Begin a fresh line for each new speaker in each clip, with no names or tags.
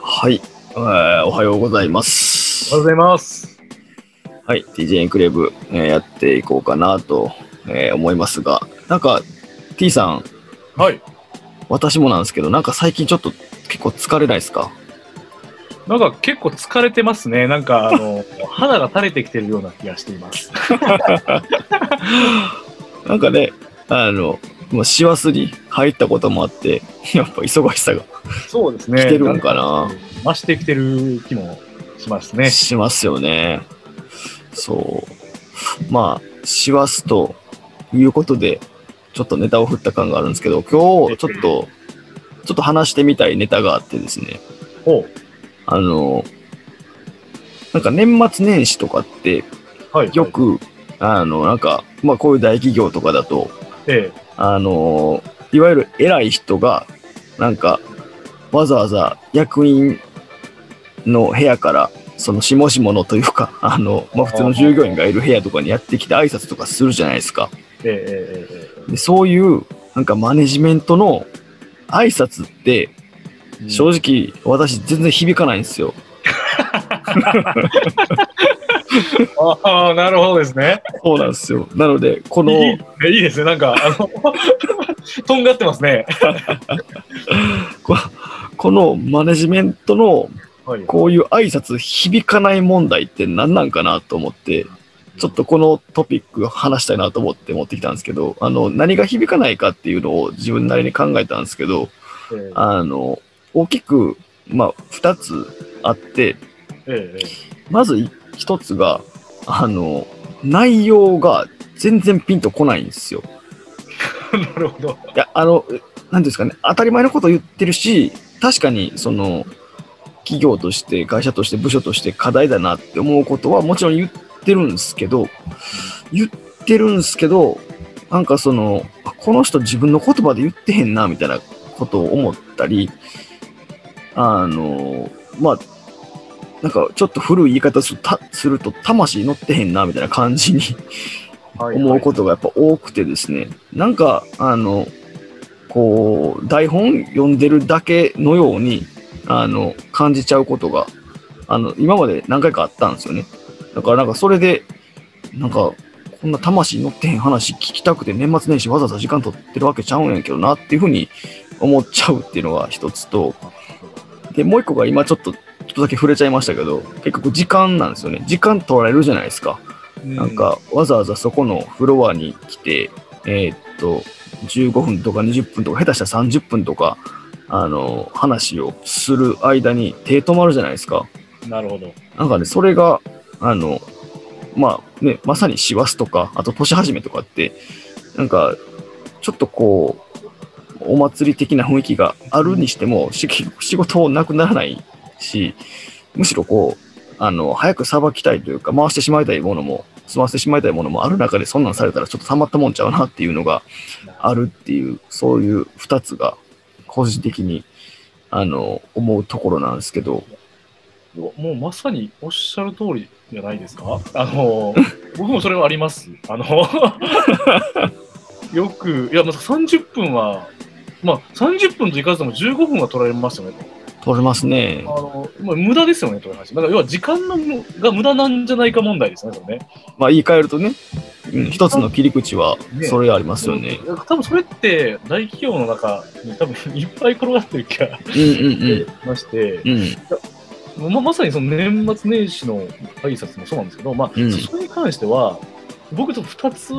はい、えーおはようございます。
おはようございます。
はい、DJ エンクレーブ、えーやっていこうかなと、えー思いますが、なんか T さん、
はい。
私もなんですけど、なんか最近ちょっと結構疲れないですか？
なんか結構疲れてますね。なんか、あの、肌が垂れてきてるような気がしています。
なんかね、あの、もう師走に入ったこともあって、やっぱ忙しさが
そうですね。
来てるんかな
増してきてる気もしますね。
しますよね。そう。まあ、師走ということで、ちょっとネタを振った感があるんですけど、今日ちょっと、ちょっと話してみたいネタがあってですね、
ほ
あの、なんか年末年始とかって、
う。はい。
よく、あの、なんか、まあこういう大企業とかだと、
え
あの、いわゆる偉い人が、なんか、わざわざ役員の部屋から、その下々のというか、あの、まあ普通の従業員がいる部屋とかにやってきて挨拶とかするじゃないですか。
えええええ
でそういう、なんかマネジメントの挨拶って、
ええ
正直私全然響かないんですよ。
ああ、なるほどですね。
そうなんですよ。なので、この、
いいいいですね。なんか、あの、とんがってますね。
ここのマネジメントの
はい。
こういう挨拶響かない問題って何なんかなと思って、ちょっとこのトピック話したいなと思って持ってきたんですけど、あの、何が響かないかっていうのを自分なりに考えたんですけど、
ええ
あの、大きく、まあ、二つあって、まず一つが、あの、内容が全然ピンとこないんですよ。
え なるほど。
いや、あの、なんですかね、当たり前のことを言ってるし、確かに、その、企業として、会社として、部署として課題だなって思うことはもちろん言ってるんですけど、言ってるんですけど、なんかその、あこの人自分の言葉で言ってへんな、みたいなことを思ったり、あの、まあ、なんかちょっと古い言い方すると、魂乗ってへんな、みたいな感じに
はい
思うことがやっぱ多くてですね、なんか、あの、こう、台本読んでるだけのように、あの、感じちゃうことが、あの、今まで何回かあったんですよね。だからなんかそれで、なんか、こんな魂乗ってへん話聞きたくて年末年始わざわざ時間取ってるわけちゃうんやけどなっていうふうに思っちゃうっていうのが一つと、で、もう一個が今ちょっと、とだけ触れちゃいましたけど、結局時間なんですよね。時間取られるじゃないですか。なんか、わざわざそこのフロアに来て、えーっと、15分とか20分とか、下手したら30分とか、あの、話をする間に手止まるじゃないですか。
うんなるほど。
なんかね、それが、あの、まあね、まさに師走とか、あと年始めとかって、なんか、ちょっとこう、お祭り的な雰囲気があるにしても、し 仕事なくならないし、むしろこう、あの、早くさばきたいというか、回してしまいたいものも、済ませてしまいたいものもある中で、そんなんされたらちょっとたまったもんちゃうなっていうのがあるっていう、そういう二つが、個人的に、あの、思うところなんですけど、
もうまさにおっしゃる通りじゃないですか？あの、僕もそれはあります。あの、よく、いや、まあ、30分は、まあ、30分といかずとも15分は取られますよね。
取れますね
あ。の、まあ、無駄ですよねという話。だから、要は時間のむが無駄なんじゃないか問題ですね、それね。
まあ言い換えるとね、うん、一つの切り口は
ね
それありますよね。
多分それって大企業の中に多分いっぱい転がってる気が
うんうん
まして、
うん。うん。
ままさにその年末年始の挨拶もそうなんですけど、まあ
うん
そこに関しては、僕と2つ。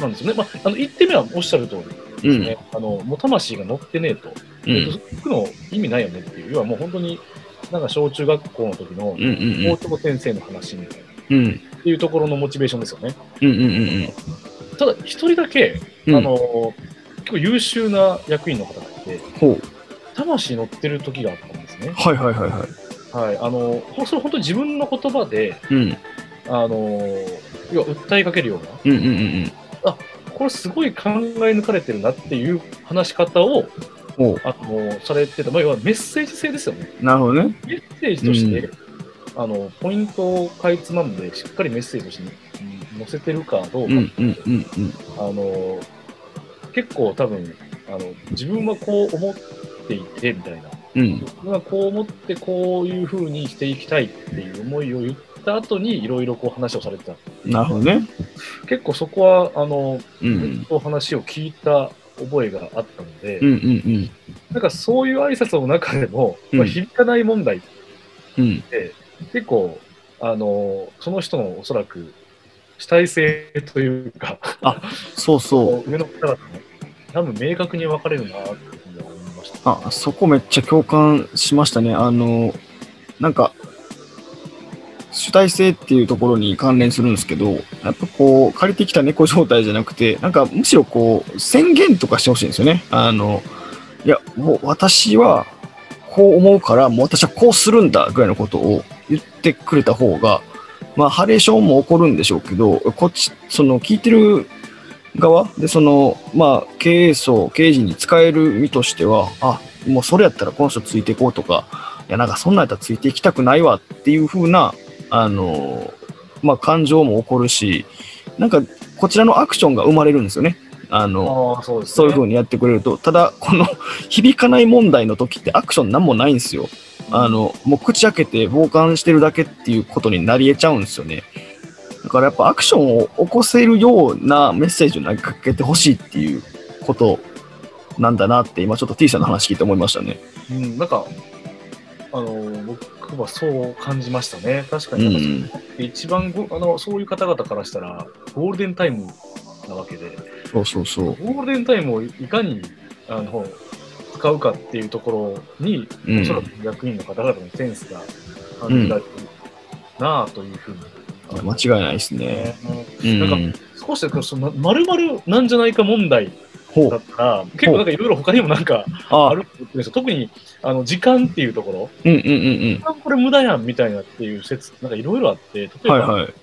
なんですよね。まあ、あの1点目はおっしゃる通り
うん。
ですね、あのもう魂が乗ってねえと、
う
えっと
ん。
そこの意味ないよねっていう、要はもう本当になんか小中学校の時の
うんうん
校長先生の話みたいな。
うん。うん。
っていうところのモチベーションですよね。
うんうんうん
ただ、一人だけ、
うん。
あの、結構優秀な役員の方がいて。魂乗ってる時があったんですね。
はいはいはいはい。
はい。あの、ほそれ本当に自分の言葉で、
うん。
あの、要は訴えかけるような、
うんうんうん
これすごい考え抜かれてるなっていう話し方を。あの、されてた、まあ、要はメッセージ性ですよね。
なるほどね。
メッセージとして、あの、ポイントをかいつまんで、しっかりメッセージとしてうん載せてるかどうか、
うんうんうんうん。
あの、結構多分、あの、自分はこう思っていて、みたいな。
うん。
自分はこう思って、こういう風にしていきたいっていう思いを言った後に、いろいろこう話をされてた。
なるほどね。
結構そこは、あの、
うん。
お話を聞いた覚えがあったので、
うんうんうん。
なんかそういう挨拶の中でも、
うん
まあ、響かない問題っ
うん。
て、結構、あの、その人のおそらく主体性というか、
そうそう。
上の方々の多分明確に分かれるなって思いました。
あ、そこめっちゃ共感しましたね。あの、なんか、主体性っていうところに関連するんですけど、やっぱこう、借りてきた猫状態じゃなくて、なんかむしろこう、宣言とかしてほしいんですよね。あの、いや、もう私はこう思うから、もう私はこうするんだぐらいのことを言ってくれた方が、まあ、ハレーションも起こるんでしょうけど、こっち、その聞いてる側で、その、まあ、経営層、経営陣に使える身としては、あ、もうそれやったらこの人ついていこうとか、いや、なんかそんなんやったらついていきたくないわっていう風な、あの、まあ、感情も起こるし、なんか、こちらのアクションが生まれるんですよね。あの、
ああ、そうね。
そういう風にやってくれると、ただ、この 響かない問題の時ってアクションなんもないんですよ。あの、もう口開けて傍観してるだけっていうことになり得ちゃうんですよね。だからやっぱアクションを起こせるようなメッセージを投げかけてほしいっていうことなんだなって今ちょっと T さんの話聞いて思いましたね。
うん、なんか、あの、僕はそう感じましたね。確か
う
になん
ん。
か、一番ごあの、そういう方々からしたら、ゴールデンタイムなわけで、
そうそうそう。
ゴールデンタイムをいかに、あの、使うかっていうところに、
うん
おそらく役員の方々のセンスが感じられるなあというふうに。
間違いないですね。うん。
なん少しでその丸々なんじゃないか問題。だったら、結構なんかいろいろ他にもなんか
あ
あると思ってるんですよ。特にあの時間っていうところ、
うんうんうん
あこれ無駄やんみたいなっていう説、なんかいろいろあって、例え
うん。
ば、
はいはい。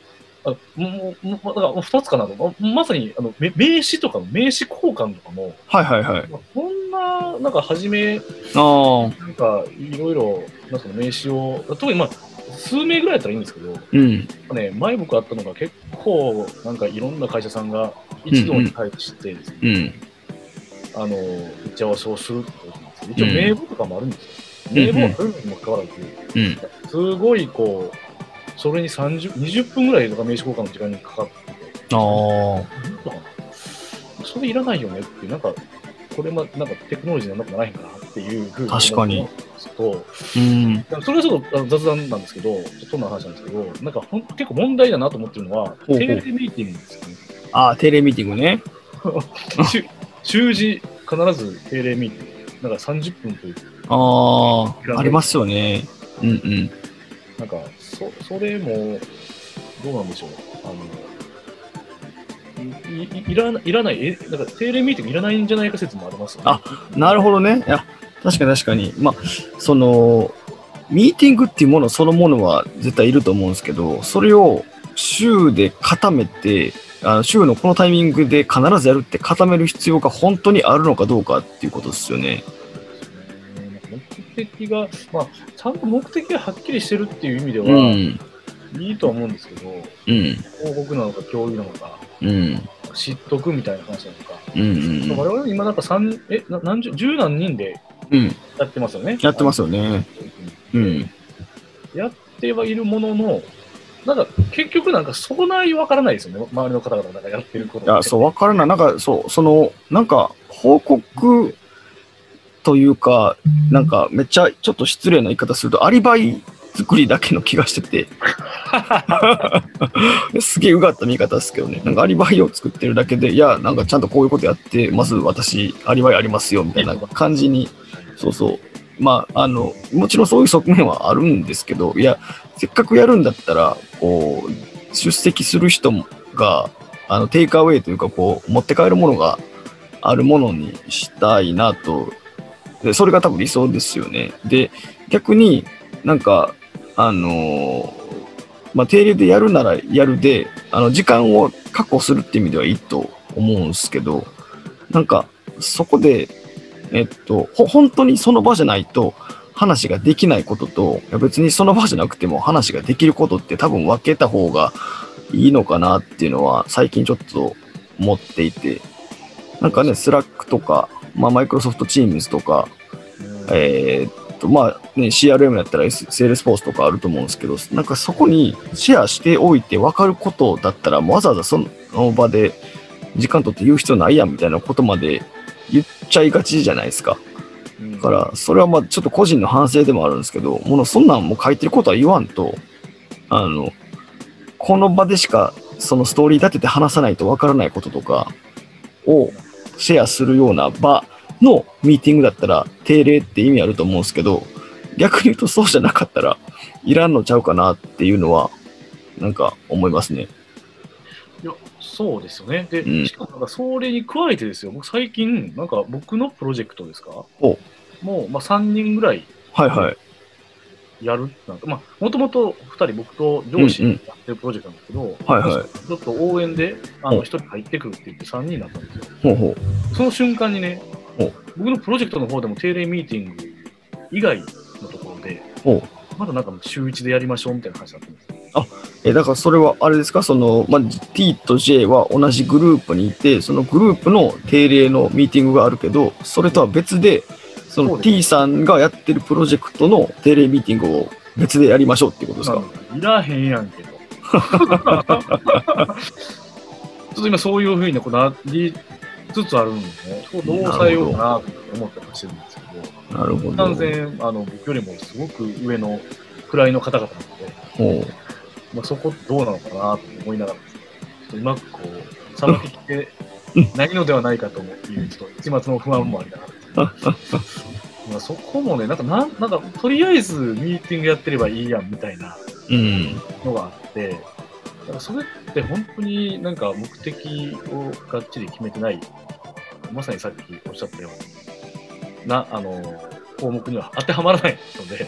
あもうもうだからもう2つかなと、ままさにあのめ名刺とかの名刺交換とかも、
はいはいはい。
まあこんな、なんか初め、
ああ。
なんかいろいろ、なんか名刺を、特にまあ、数名ぐらいやったらいいんですけど、
うん。
ね、前僕あったのが結構、なんかいろんな会社さんが一堂に会して
うん。
あの、打ち合わせをするってことなんですけど、一応
うん
名簿とかもあるんですよ。
うん
名簿はあるにもかかわらず、
うん。
すごいこう、それに30、20分ぐらいとか名刺交換の時間にかかってて、
ああ。
なんだかなそれいらないよねってなんか、これもなんかテクノロジーなんならへんかなっていうふうに
確かに
思うんですと、
うん。
それはちょっと雑談なんですけど、ちょっとそんな話なんですけど、なんかほん結構問題だなと思ってるのは、テレビミーティングですよね。
ああ、テレミーティングね。
週 週時、必ず定例ミーティング。なんか30分という、
ああ、ありますよね。うんうん。
なんか、そそれも、どうなんでしょう。あのいいいらない、いらない、え、なんか定例ミーティングいらないんじゃないか説もありますよね。
あなるほどね。いや、確かに確かに。まあ、その、ミーティングっていうものそのものは絶対いると思うんですけど、それを週で固めて、あの週のこのタイミングで必ずやるって固める必要が本当にあるのかどうかっていうことですよね。
目的が、まあ、ちゃんと目的がはっきりしてるっていう意味では、
うん。
いいとは思うんですけど、
うん。
広告なのか共有なのか、
うん。
知っとくみたいな話なのか。
うん。うん。
我々今なんか三え、な何十、十何人で
うん。
やってますよね。
やってますよね。うん。
やってはいるものの、なんか結局なんかそこないわからないですよね。周りの方々がなんかやってること
いや、そう、わからない。なんか、そう、その、なんか、報告というか、なんか、めっちゃ、ちょっと失礼な言い方すると、アリバイ作りだけの気がしてて、すげえうがった見方ですけどね、なんかアリバイを作ってるだけで、いや、なんかちゃんとこういうことやって、まず私、アリバイありますよ、みたいな感じに、そうそう。まあ、あの、もちろんそういう側面はあるんですけど、いや、せっかくやるんだったら、こう、出席する人が、あの、テイクアウェイというか、こう、持って帰るものがあるものにしたいなと。で、それが多分理想ですよね。で、逆になんか、あのーまあ、定例でやるならやるで、あの、時間を確保するっていう意味ではいいと思うんですけど、なんか、そこで、えっと、本当にその場じゃないと話ができないことと、いや別にその場じゃなくても話ができることって多分分けた方がいいのかなっていうのは最近ちょっと思っていて、なんかね、 Slack とか、まあ、 Microsoft Teams とか、えーっと、まあね、CRM やったら S- Salesforce とかあると思うんですけど、なんかそこにシェアしておいて分かることだったら、わざわざその場で時間取って言う必要ないやんみたいなことまで言っちゃいがちじゃないですか。
うん
だから、それはまあちょっと個人の反省でもあるんですけど、もうそんなんもう書いてることは言わんと、あの、この場でしかそのストーリー立てて話さないとわからないこととかをシェアするような場のミーティングだったら定例って意味あると思うんですけど、逆に言うとそうじゃなかったらいらんのちゃうかなっていうのは、なんか思いますね。
そうですよね。で、
うん
しかもなんかそれに加えてですよ、僕最近、なんか僕のプロジェクトですか？
お
もう、まあ、3人ぐらい
はいはい。
やるなんか、まあ、もともと2人、僕と上司
うんうん
やってるプロジェクトなんですけど、
はいはい
ちょっと応援で、あの、
お
1人入ってくるって言って3人になったんですよ。
ほうほう。
その瞬間にね
お、
僕のプロジェクトの方でも定例ミーティング以外のところで、
ほう。
まだなんか週1でやりましょうみたいな話だったんですよ。
え、だからそれはあれですか？その、まあ、T と J は同じグループにいて、そのグループの定例のミーティングがあるけど、それとは別で、その T さんがやってるプロジェクトの定例ミーティングを別でやりましょうっていうことですか？
いらへんやんけど。ちょっと今そういうふうにこうなりつつあるんでね、どう抑えようかなと思ったりはしてるん
なるほど。
あの僕よりもすごく上の位の方々なので、まあ、そこどうなのかなと思いながらね、ちょっとうまくこう、さばききてないのではないかという、ちょっと一末の不安もありながら。まあそこもね、なんかなん、なんか、とりあえずミーティングやってればいいやんみたいな
うん。
のがあって、だからそれって本当になんか目的をがっちり決めてない、まさにさっきおっしゃったような、あの、項目には当てはまらないので。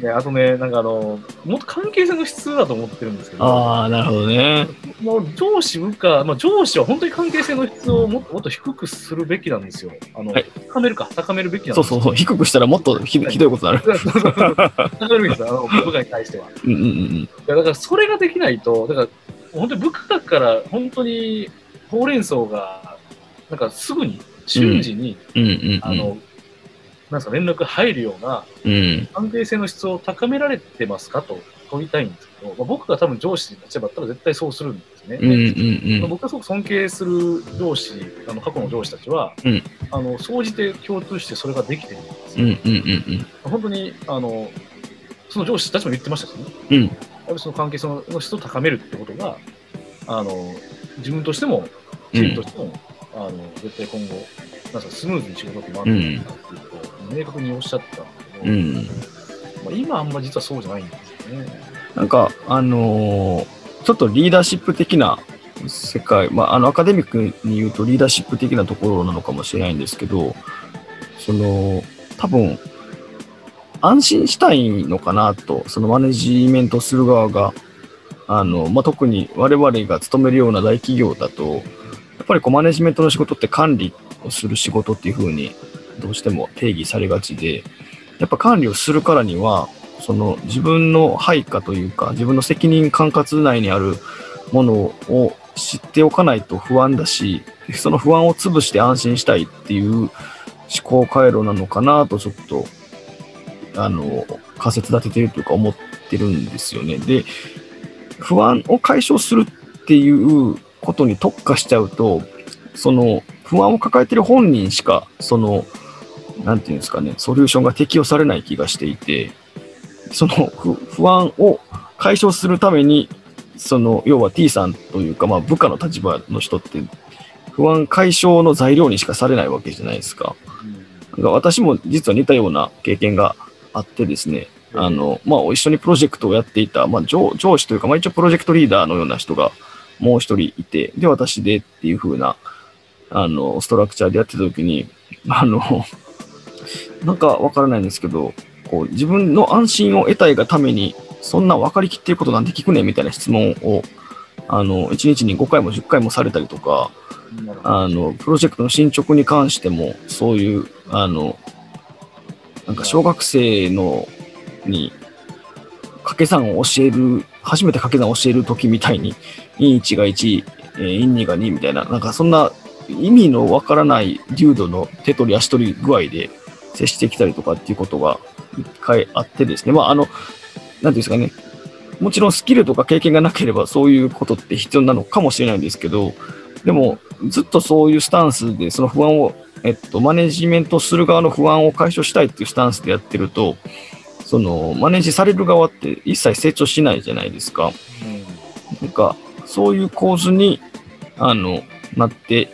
ね、あとね、なんかあの、もっと関係性の質だと思ってるんですけど、
ああ、なるほどね。
もう上司部下、まあ、上司は本当に関係性の質をもっともっと低くするべきなんですよ。あの、
はい
高めるか、高めるべきなんです
そうそうそう。低くしたらもっとひひどいことになる。
そうそうそう高めるべきです、あの部下に対しては。
うんうんうん
いやだからそれができないと、だから本当に部下から本当にほうれん草が、なんかすぐに、瞬時に。あの、なんですか、連絡入るような
うん。
関係性の質を高められてますかと問いたいんですけど、まあ、僕が多分上司の立場だったら絶対そうするんですね。僕がすごく尊敬する上司、あの過去の上司たちは、
うん
あの総じて共通してそれができてるんですよ。本当にあのその上司たちも言ってましたしね。
うん。
やっぱりその関係性の質を高めるってことが、あの自分としても、チームとしても、あの絶対今後、なんかスムーズに仕事って回っていくんだっていうことを明確におっしゃってたんですけど、
うん。
まあ、今あんま実はそうじゃないんですよね。
なんか、あのーちょっとリーダーシップ的な世界、まあ、あの、アカデミックに言うとリーダーシップ的なところなのかもしれないんですけど、その、多分、安心したいのかなと、そのマネジメントする側が、あの、まあ、特に我々が勤めるような大企業だと、ぱりこうマネジメントの仕事って管理をする仕事っていう風にどうしても定義されがちで、やっぱ管理をするからには、その自分の配下というか、自分の責任管轄内にあるものを知っておかないと不安だし、その不安を潰して安心したいっていう思考回路なのかなとちょっと、あの、仮説立ててるというか思ってるんですよね。で、不安を解消するっていうことに特化しちゃうと、その不安を抱えてる本人しか、その、なんていうんですかね、ソリューションが適用されない気がしていて、その不不安を解消するために、その、要は T さんというか、まあ部下の立場の人って、不安解消の材料にしかされないわけじゃないですか。か私も実は似たような経験があってですね、あの、まあ一緒にプロジェクトをやっていた、まあ上上司というか、まあ一応プロジェクトリーダーのような人がもう一人いて、で、私でっていう風な、あの、ストラクチャーでやってた時に、あの、なんかわからないんですけど、こう自分の安心を得たいがために、そんな分かりきってることなんて聞くねみたいな質問を、あの、1日に5回も10回もされたりとか、あの、プロジェクトの進捗に関しても、そういう、あの、なんか小学生の、に、掛け算を教える、初めて掛け算を教える時みたいに、2、1が1、えーインニが2みたいな、なんかそんな意味のわからない流度の手取り足取り具合で接してきたりとかっていうことが一回あってですね、まああの、なんていうんですかね、もちろんスキルとか経験がなければそういうことって必要なのかもしれないんですけど、でもずっとそういうスタンスでその不安を、えっと、マネジメントする側の不安を解消したいっていうスタンスでやってると、そのマネージされる側って一切成長しないじゃないですか。なんか、そういう構図に、あの、なって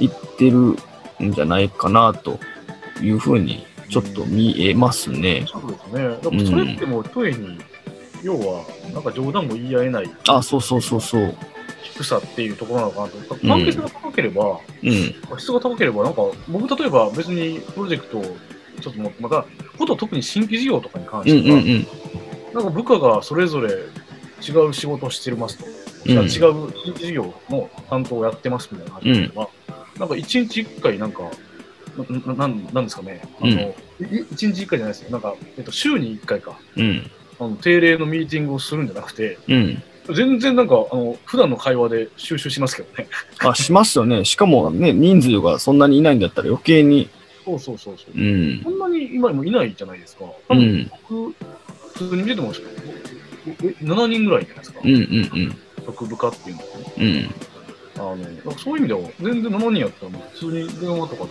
いってるんじゃないかなというふうに、ちょっと見えますね。
そうですね。だからそれってもう一重に、要は、なんか冗談も言い合えない
あ、そうそうそうそう。
低さっていうところなのかなと。関係性が高ければ、
うん。
質が高ければ、なんか、僕例えば別にプロジェクトをちょっともまた、こと特に新規事業とかに関
うんうん
しては、
うん。
なんか部下がそれぞれ違う仕事をしてますと。
うん
違う新規事業の担当をやってますみたいな話とか、なんか一日一回なんか、なななんなんですかね、あの、い一日一回じゃないですよ。なんか、えっと、週に一回か、
うん。
あの定例のミーティングをするんじゃなくて、
うん。
全然なんか、あの、普段の会話で収集しますけどね。
あ、しますよね。しかもね、人数がそんなにいないんだったら余計に。
そうそうそうそう。
うん。
そんなに今もいないじゃないですか。多分
うん。
僕、普通に見てても、え7人ぐらいじゃないですか。
うんうん
職部下っていうのはね。
うん。うん。
あの、なんかそういう意味では、全然7人やったら普通に電話とか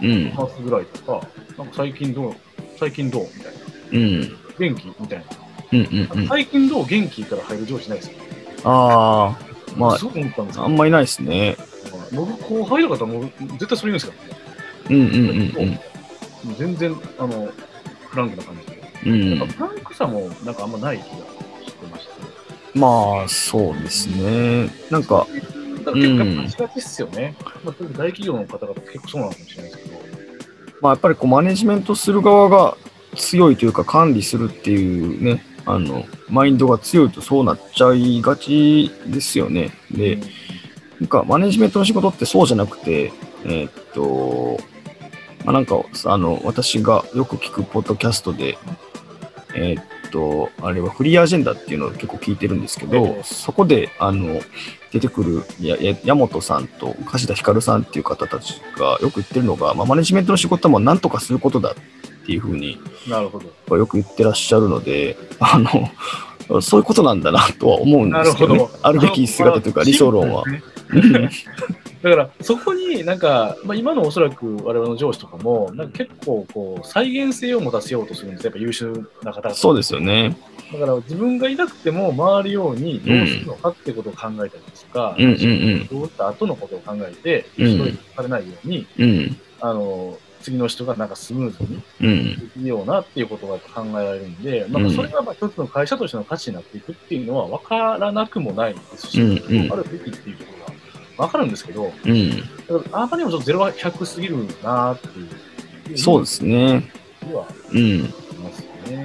で
うん。
話すぐらいとか、なんか最近どう、最近どうみたいな。
うん。
元気みたいな。
うんうんうん。
最近どう元気から入る上司ないですよ。
ああ、まあ
すごく思ったんです
あ、んまいないですね。
僕、後輩とかだったらもう絶対それ言うんですけどね。
うんうん
もう全然、あの、フランクな感じで。
うんうん。うん
なんか。フランクさもなんかあんまない気がしてましたね。
まあ、そうですね。なんか、
だから結構やっぱしがちっすよね。まあ、特に大企業の方々結構そうなのかもしれないですけど。
まあ、やっぱりこうマネジメントする側が強いというか管理するっていうね、あの、マインドが強いとそうなっちゃいがちですよね。で、なんかマネジメントの仕事ってそうじゃなくて、えーっと、まあ、なんか、あの、私がよく聞くポッドキャストで、えーっと、あれはフリーアジェンダっていうのを結構聞いてるんですけど、
ええ
そこで、あの、出てくるやや矢本さんと梶田ひかるさんっていう方たちがよく言ってるのが、まあ、マネジメントの仕事はもう何とかすることだっていうふうに
なるほど。
よく言ってらっしゃるので、あの、そういうことなんだなとは思うんですけど、ね
ほど。。
あるべき姿というか理想論は。
だから、そこになんか、まあ、今のおそらく我々の上司とかも、なんか結構こう、再現性を持たせようとするんですよ。やっぱ優秀な方々。
そうですよね。
だから自分がいなくても回るようにどうするのかってことを考えたりですとか、
うんうんうん。
どうした後のことを考えて、
うん
ストレスされないように、
うん。
あの、次の人がなんかスムーズに
うん。
できるようなっていうことが考えられるんで、なんかそれがまあ一つの会社としての価値になっていくっていうのは分からなくもないですし、
うんうん
あるべきっていうところが分かるんですけど、
うん。
だからあまりにもちょっと0は100すぎるなっていう。
そうですね。
には
うん。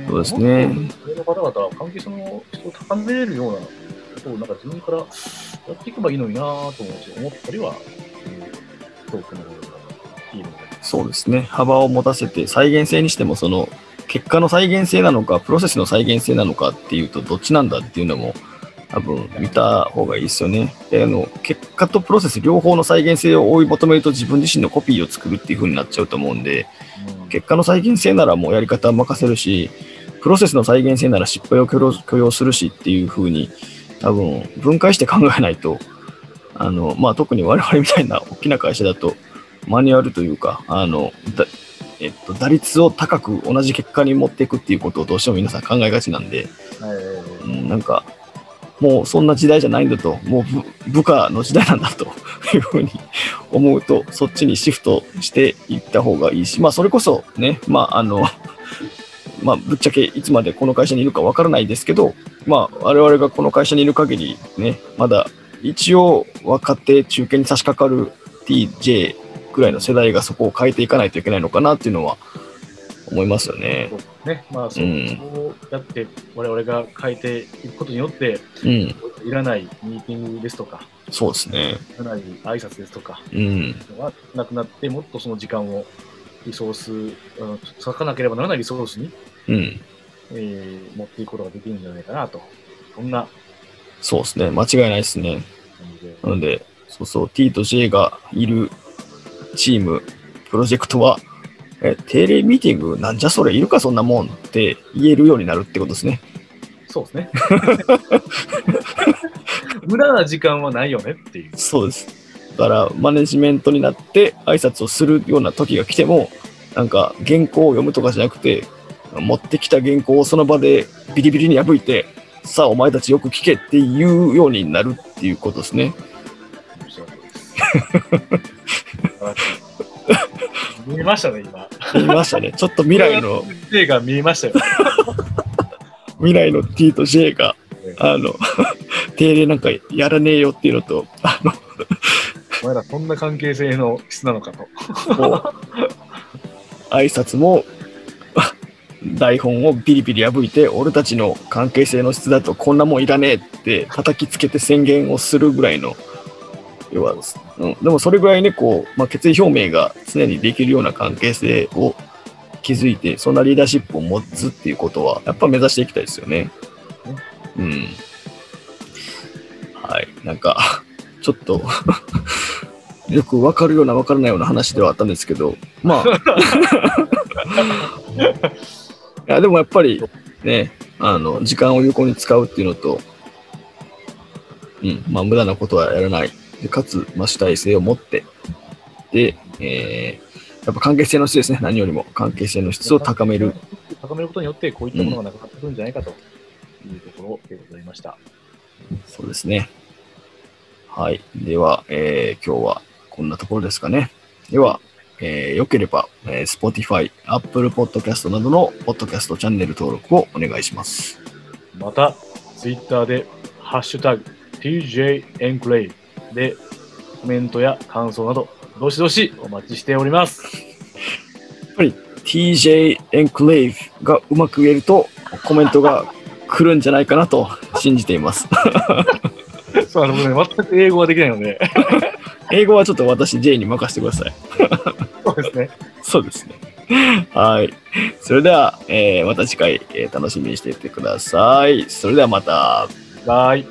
そうですね
上の方々は関係者の人を高めれるようなことをなんか自分からやっていけばいいのになぁと思って思ったりは、うん、遠くの方がいいので。
そうですね。幅を持たせて、再現性にしても、その、結果の再現性なのか、プロセスの再現性なのかっていうと、どっちなんだっていうのも、多分見た方がいいですよね。であの結果とプロセス両方の再現性を追い求めると自分自身のコピーを作るっていう風になっちゃうと思うんで、
うん
結果の再現性ならもうやり方は任せるし、プロセスの再現性なら失敗を許容許容するしっていう風に、多分分解して考えないと、あの、まあ、特に我々みたいな大きな会社だと、マニュアルというか、あの、だえっと、打率を高く同じ結果に持っていくっていうことをどうしても皆さん考えがちなんで、
はい
うんなんか、もうそんな時代じゃないんだと、もう部下の時代なんだと。いうふうに思うと、そっちにシフトしていった方がいいし、まあそれこそね、まああの、まあぶっちゃけいつまでこの会社にいるかわからないですけど、まあ我々がこの会社にいる限りね、まだ一応若手中堅に差し掛かる TJ ぐらいの世代がそこを変えていかないといけないのかなっていうのは思いますよね
ね。まあそう、
うん
そうやって我々が変えていくことによって、
うん、
いらないミーティングですとか、
そうですね。
いらない挨拶ですとか、
うん、
がなくなって、もっとその時間を、リソース、うん割かなければならないリソースに、
うん。
えー持っていくことができるんじゃないかなと。そんな、
そうですね。間違いないですね。なので、そうそう、T と J がいるチーム、プロジェクトは、え、定例ミーティングなんじゃそれいるかそんなもんって言えるようになるってことですね。
そうですね。無駄な時間はないよねっていう。
そうです。だから、マネジメントになって挨拶をするような時が来ても、なんか原稿を読むとかじゃなくて、持ってきた原稿をその場でビリビリに破いて、さあお前たちよく聞けっていうようになるっていうことですね。
見えましたね、今。
言いましたね。ちょっと未来の、
映が見えましたよ。
未来の T と J が、あの、定例なんかやらねえよっていうのと、あの、
お前らそんな関係性の質なのかと。
挨拶も、あ台本をビリビリ破いて、俺たちの関係性の質だとこんなもんいらねえって叩きつけて宣言をするぐらいの、要は、うん、でもそれぐらいね、こう、まあ、決意表明が常にできるような関係性を築いて、そんなリーダーシップを持つっていうことは、やっぱ目指していきたいですよね。うん。はい。なんか、ちょっと、よくわかるようなわからないような話ではあったんですけど、まあ。いや、でもやっぱりね、あの、時間を有効に使うっていうのと、うん、まあ、無駄なことはやらない。でかつ、まあ、主体性を持って、で、えーやっぱ関係性の質ですね。何よりも関係性の質を高める。。
高めることによって、こういったものがなくなってくるんじゃないかというところでございました。
そうですね。はい。では、えー今日はこんなところですかね。では、えーよければ、えー Spotify、Apple Podcast などのポッドキャストチャンネル登録をお願いします。
また、ツイッターで、ハッシュタグ、TJ エンクレイで、コメントや感想など、どしどしお待ちしております。
TJ エンクレイブがうまく言えるとコメントが来るんじゃないかなと信じています。
そう、あの、ね、全く英語ができないので、
英語はちょっと私 J に任せてください。
そうですね。
そうですね。はい。それでは、えーまた次回、えー楽しみにしていてください。それではまた。
バイ。